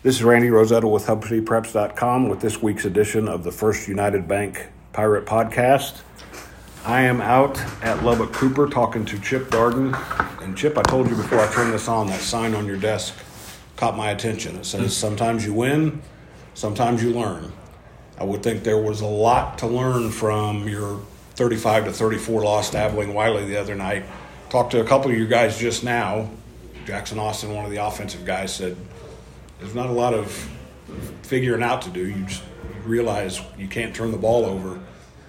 This is Randy Rosetta with HubCityPreps.com with this week's edition of the First United Bank Pirate Podcast. I am out at Lubbock Cooper talking to Chip Darden. And Chip, I told you before I turned this on, that sign on your desk caught my attention. It says, Sometimes you win, sometimes you learn. I would think there was a lot to learn from your 35 to 34 loss to Abilene Wylie the other night. Talked to a couple of you guys just now. Jackson Austin, one of the offensive guys, said, There's not a lot of figuring out to do. You just realize you can't turn the ball over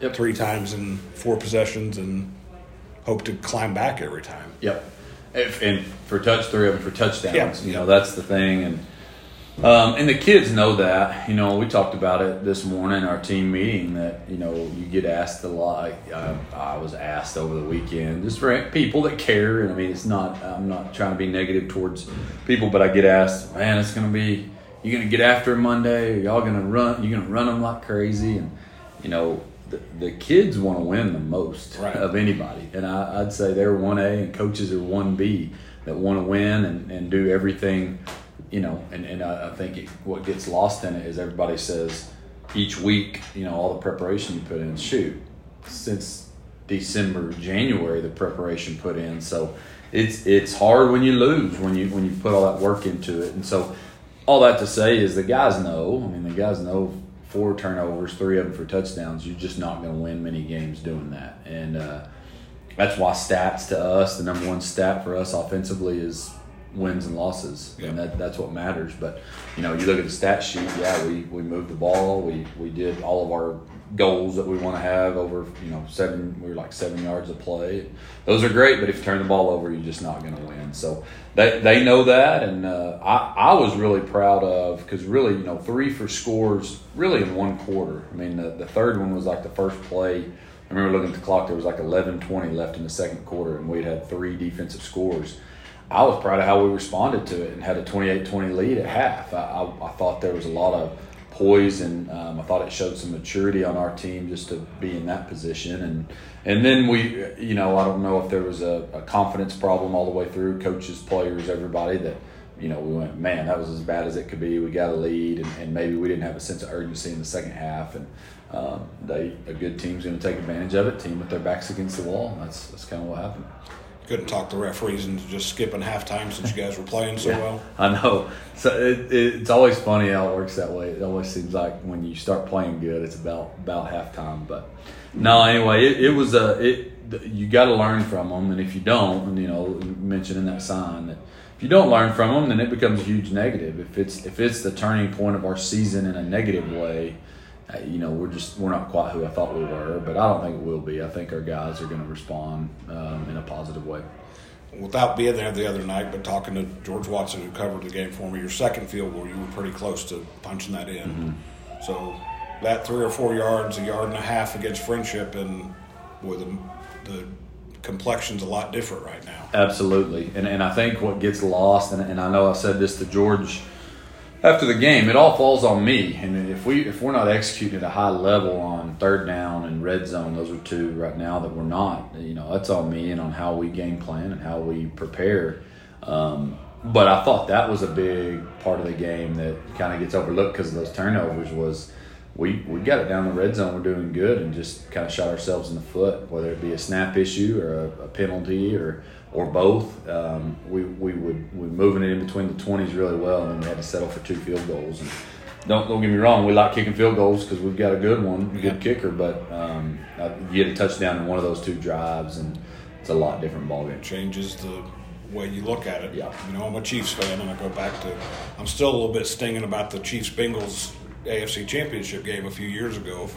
Yep. three times in four possessions and hope to climb back every time. Yep. If, and for touch three of them for touchdowns, Yeah. you know that's the thing, and um, and the kids know that. You know, we talked about it this morning our team meeting that you know you get asked a lot. Uh, I was asked over the weekend just for people that care, and I mean it's not. I'm not trying to be negative towards people, but I get asked, man, it's going to be you're going to get after Monday? Are y'all going to run? you're going to run them like crazy? And you know. The, the kids want to win the most Right. of anybody. And I, I'd say they're 1A and coaches are 1B that want to win and, and do everything, you know. And, and I, I think it, what gets lost in it is everybody says each week, you know, all the preparation you put in. Shoot, since December, January, the preparation put in. So it's it's hard when you lose when you when you put all that work into it. And so all that to say is the guys know. I mean, the guys know four turnovers, three of them for touchdowns. You're just not going to win many games doing that. And uh, that's why stats to us, the number one stat for us offensively is wins and losses, Yeah. and that, that's what matters. But you know, you look at the stat sheet. Yeah, we we moved the ball. We we did all of our goals that we want to have over. You know, seven. We were like seven yards of play. Those are great, but if you turn the ball over, you're just not going to win. So they they know that, and uh, I I was really proud of because really you know three for scores really in one quarter. I mean the, the third one was like the first play. I remember looking at the clock. There was like 11-20 left in the second quarter, and we'd had three defensive scores. I was proud of how we responded to it and had a 28-20 lead at half. I, I, I thought there was a lot of poise and um, I thought it showed some maturity on our team just to be in that position. And and then we, you know, I don't know if there was a, a confidence problem all the way through, coaches, players, everybody that, you know, we went, man, that was as bad as it could be. We got a lead and, and maybe we didn't have a sense of urgency in the second half. And um, they a good team's going to take advantage of it. Team with their backs against the wall. That's that's kind of what happened. Couldn't talk the referees into just skipping halftime since you guys were playing so well. I know. So it, it, it's always funny how it works that way. It always seems like when you start playing good, it's about about halftime. But no, anyway, it, it was a it. You got to learn from them, and if you don't, and you know, mentioning that sign that if you don't learn from them, then it becomes a huge negative. If it's if it's the turning point of our season in a negative way, you know, we're just we're not quite who I thought we were. But I don't think it will be. I think our guys are going to respond um, in a positive way. Without being there the other night, but talking to George Watson, who covered the game for me, your second field goal, you were pretty close to punching that in. Mm-hmm. So that three or four yards, a yard and a half against Frenship, and boy, the, the complexion's a lot different right now. Absolutely, and and I think what gets lost, and, and I know I said this to George after the game, it all falls on me. And if we if we're not executing at a high level on third down and red zone, those are two right now that we're not. You know, that's on me and on how we game plan and how we prepare. Um, but I thought that was a big part of the game that kind of gets overlooked because of those turnovers. Was we we got it down the red zone, we're doing good, and just kind of shot ourselves in the foot, whether it be a snap issue or a, a penalty or or both. Um, we we would we moving it in between the twenties really well, and we had to settle for two field goals. And don't don't get me wrong, we like kicking field goals because we've got a good one, a good kicker. But um, you get a touchdown in one of those two drives, and it's a lot different ballgame. changes the way you look at it. Yeah. You know, I'm a Chiefs fan, and I go back to, I'm still a little bit stinging about the Chiefs Bengals AFC Championship game a few years ago.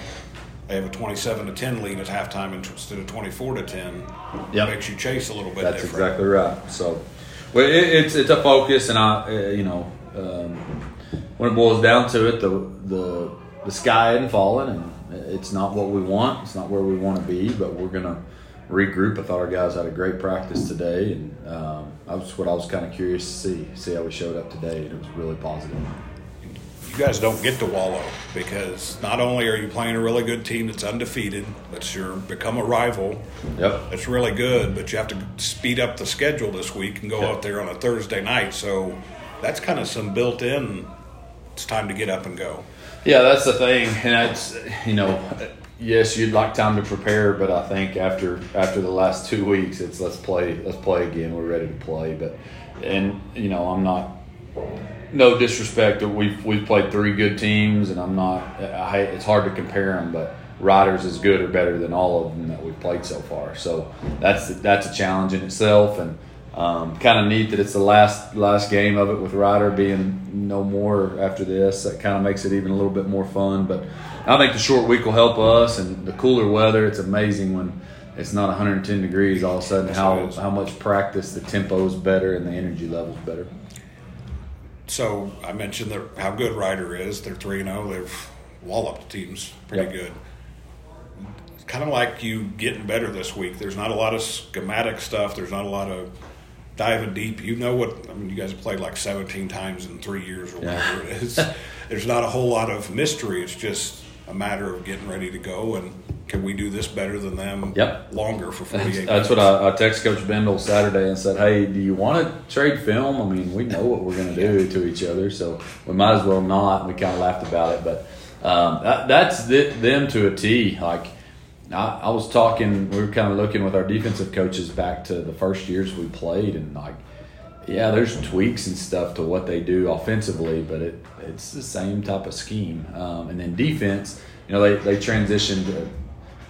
They have a 27 to 10 lead at halftime instead of 24 to 10. Yep. Makes you chase a little bit That's different. exactly right. So, well, it, it's it's a focus, and I, uh, you know, um, when it boils down to it, the the the sky isn't falling, and it's not what we want. It's not where we want to be, but we're gonna regroup. I thought our guys had a great practice today, and um, I was what I was kind of curious to see see how we showed up today, and it was really positive. You guys don't get to wallow because not only are you playing a really good team that's undefeated, that's your become a rival, Yep. that's really good, but you have to speed up the schedule this week and go Yeah. out there on a Thursday night. So that's kind of some built-in it's time to get up and go. Yeah, that's the thing, and it's you know, yes, you'd like time to prepare, but I think after after the last two weeks, it's let's play, let's play again. We're ready to play, but and you know, I'm not. No disrespect, that we've we've played three good teams, and I'm not. I, it's hard to compare them, but Riders is good or better than all of them that we've played so far. So that's that's a challenge in itself, and um, kind of neat that it's the last last game of it with Rider being no more after this. That kind of makes it even a little bit more fun. But I think the short week will help us, and the cooler weather. It's amazing when it's not 110 degrees all of a sudden how how much practice the tempo is better and the energy levels better. So I mentioned that how good Rider is. They're three and zero. Oh. They've walloped teams pretty yep. good. Kind of like you getting better this week. There's not a lot of schematic stuff. There's not a lot of diving deep. You know what? I mean, you guys have played like 17 times in three years or whatever yeah. it is. There's not a whole lot of mystery. It's just a matter of getting ready to go and can we do this better than them yep. longer for 48 That's, that's what I, I texted Coach Bendel Saturday and said, hey, do you want to trade film? I mean, we know what we're going to do to each other, so we might as well not. We kind of laughed about it, but um, that, that's the, them to a T. Like – I, I was talking, we were kind of looking with our defensive coaches back to the first years we played, and like, yeah, there's tweaks and stuff to what they do offensively, but it it's the same type of scheme. Um, and then defense, you know, they, they transitioned a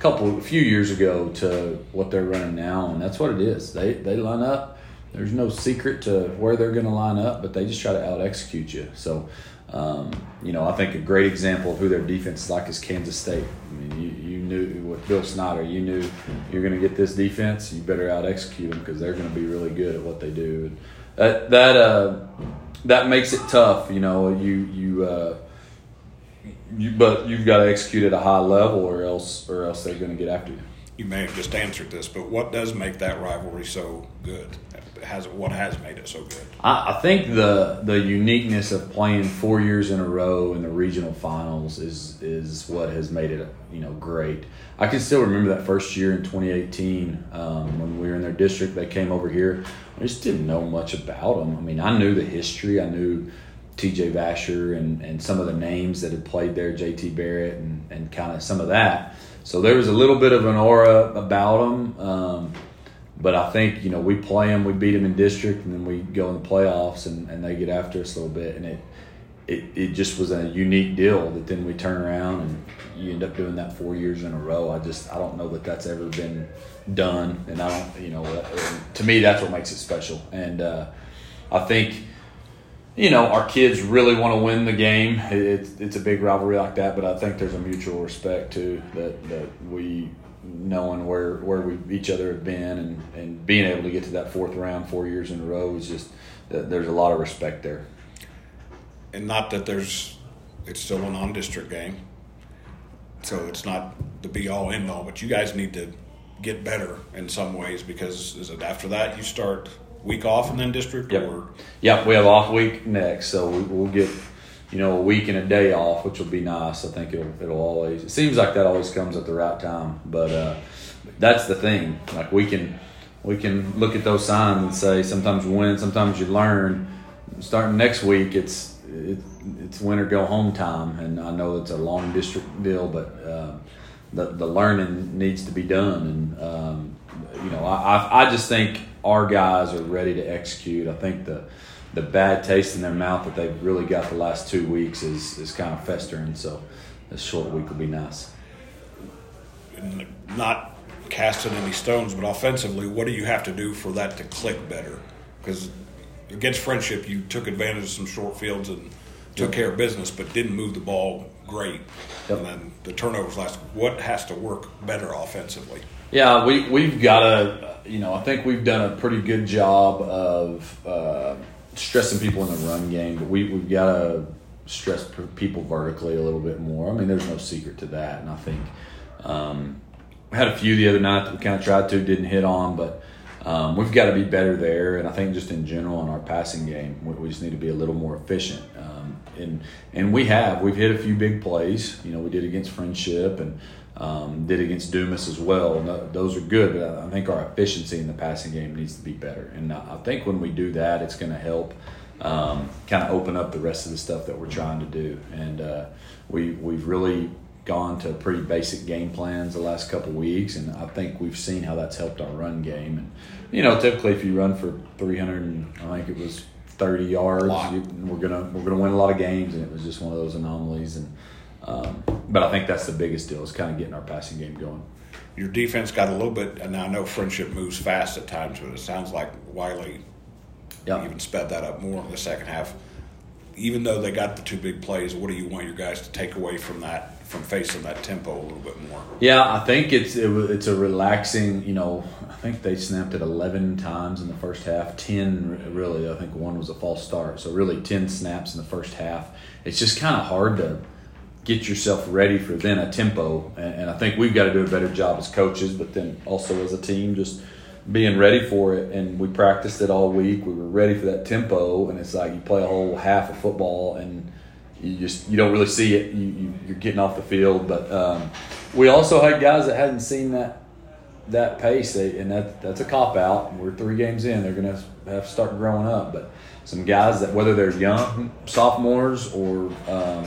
couple, a few years ago to what they're running now, and that's what it is. They they line up. There's no secret to where they're going to line up, but they just try to out execute you. So um, you know, I think a great example of who their defense is like is Kansas State. I mean, you, you knew with Bill Snyder, you knew you're going to get this defense. You better out execute them because they're going to be really good at what they do. And that that uh, that makes it tough. You know, you you. Uh, you, but you've got to execute at a high level, or else, or else they're going to get after you. You may have just answered this, but what does make that rivalry so good? has what has made it so good? I, I, think the the uniqueness of playing four years in a row in the regional finals is is what has made it you know great. I can still remember that first year in 2018 um, when we were in their district. They came over here. I just didn't know much about them. I mean, I knew the history. I knew T.J. Vasher and, and some of the names that had played there, J.T. Barrett and, and kind of some of that. So there was a little bit of an aura about them. Um, but I think you know we play them, we beat them in district, and then we go in the playoffs, and, and they get after us a little bit, and it, it it just was a unique deal that then we turn around and you end up doing that four years in a row. I just I don't know that that's ever been done, and I don't you know to me that's what makes it special, and uh, I think you know, our kids really want to win the game. It's it's a big rivalry like that, but I think there's a mutual respect too that that we knowing where where we each other have been and, and being able to get to that fourth round four years in a row is just there's a lot of respect there. And not that there's it's still a non-district game, so it's not the be all end all. But you guys need to get better in some ways because after that you start week off and then district yep. or yep we have off week next so we, will get you know, a week and a day off, which will be nice. I think it'll it'll always. It seems like that always comes at the right time, but uh, that's the thing. Like we can we can look at those signs and say sometimes you win, sometimes you learn. Starting next week, it's it, it's winter go home time, and I know it's a long district deal, but uh, the the learning needs to be done, and um, you know, I I just think our guys are ready to execute. I think the the bad taste in their mouth that they've really got the last two weeks is is kind of festering. So this short week will be nice. Not casting any stones, but offensively, what do you have to do for that to click better? Because against Frenship, you took advantage of some short fields and took yep. care of business, but didn't move the ball great. Yep. And then the turnovers last. What has to work better offensively? Yeah, we we've got to. You know, I think we've done a pretty good job of. Uh, stressing people in the run game, but we we've got to stress people vertically a little bit more. I mean, there's no secret to that, and I think um, we had a few the other night that we kind of tried to didn't hit on, but um, we've got to be better there. And I think just in general in our passing game, we, we just need to be a little more efficient. Um, and and we have we've hit a few big plays. You know, we did against Frenship and um, did against Dumas as well. No, those are good, but I think our efficiency in the passing game needs to be better. And I think when we do that, it's going to help um, kind of open up the rest of the stuff that we're trying to do. And uh, we we've really gone to pretty basic game plans the last couple weeks, and I think we've seen how that's helped our run game. And you know, typically if you run for 300, and I think it was 30 yards, you, we're gonna we're gonna win a lot of games, and it was just one of those anomalies. And um, but I think that's the biggest deal is kind of getting our passing game going. Your defense got a little bit, and I know Frenship moves fast at times, but it sounds like Wylie Yeah. even sped that up more in the second half. Even though they got the two big plays, what do you want your guys to take away from that, from facing that tempo a little bit more? Yeah, I think it's it, it's a relaxing. You know, I think they snapped it eleven times in the first half. Ten really. I think one was a false start. So really, ten snaps in the first half. It's just kind of hard to get yourself ready for then a tempo. And, and I think we've got to do a better job as coaches, but then also as a team, just being ready for it. And we practiced it all week. We were ready for that tempo. And it's like you play a whole half of football and you just you don't really see it. You, you you're getting off the field, but um, we also had guys that hadn't seen that that pace, they, and that that's a cop out. We're three games in; they're gonna have to start growing up. But some guys that whether they're young sophomores or um,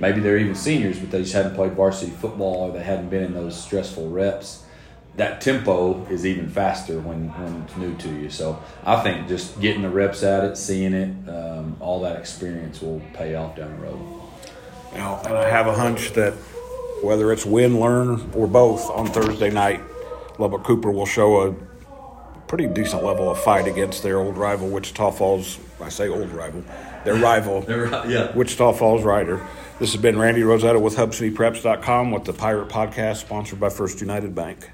maybe they're even seniors, but they just hadn't played varsity football or they hadn't been in those stressful reps. That tempo is even faster when, when it's new to you. So I think just getting the reps at it, seeing it, um, all that experience will pay off down the road. Now, and I have a hunch that whether it's win, learn, or both on Thursday night, Lubbock Cooper will show a pretty decent level of fight against their old rival, Wichita Falls. I say old rival, their rival, yeah. Wichita Falls Rider. This has been Randy Rosetta with HubCityPreps.com with the Pirate Podcast, sponsored by First United Bank.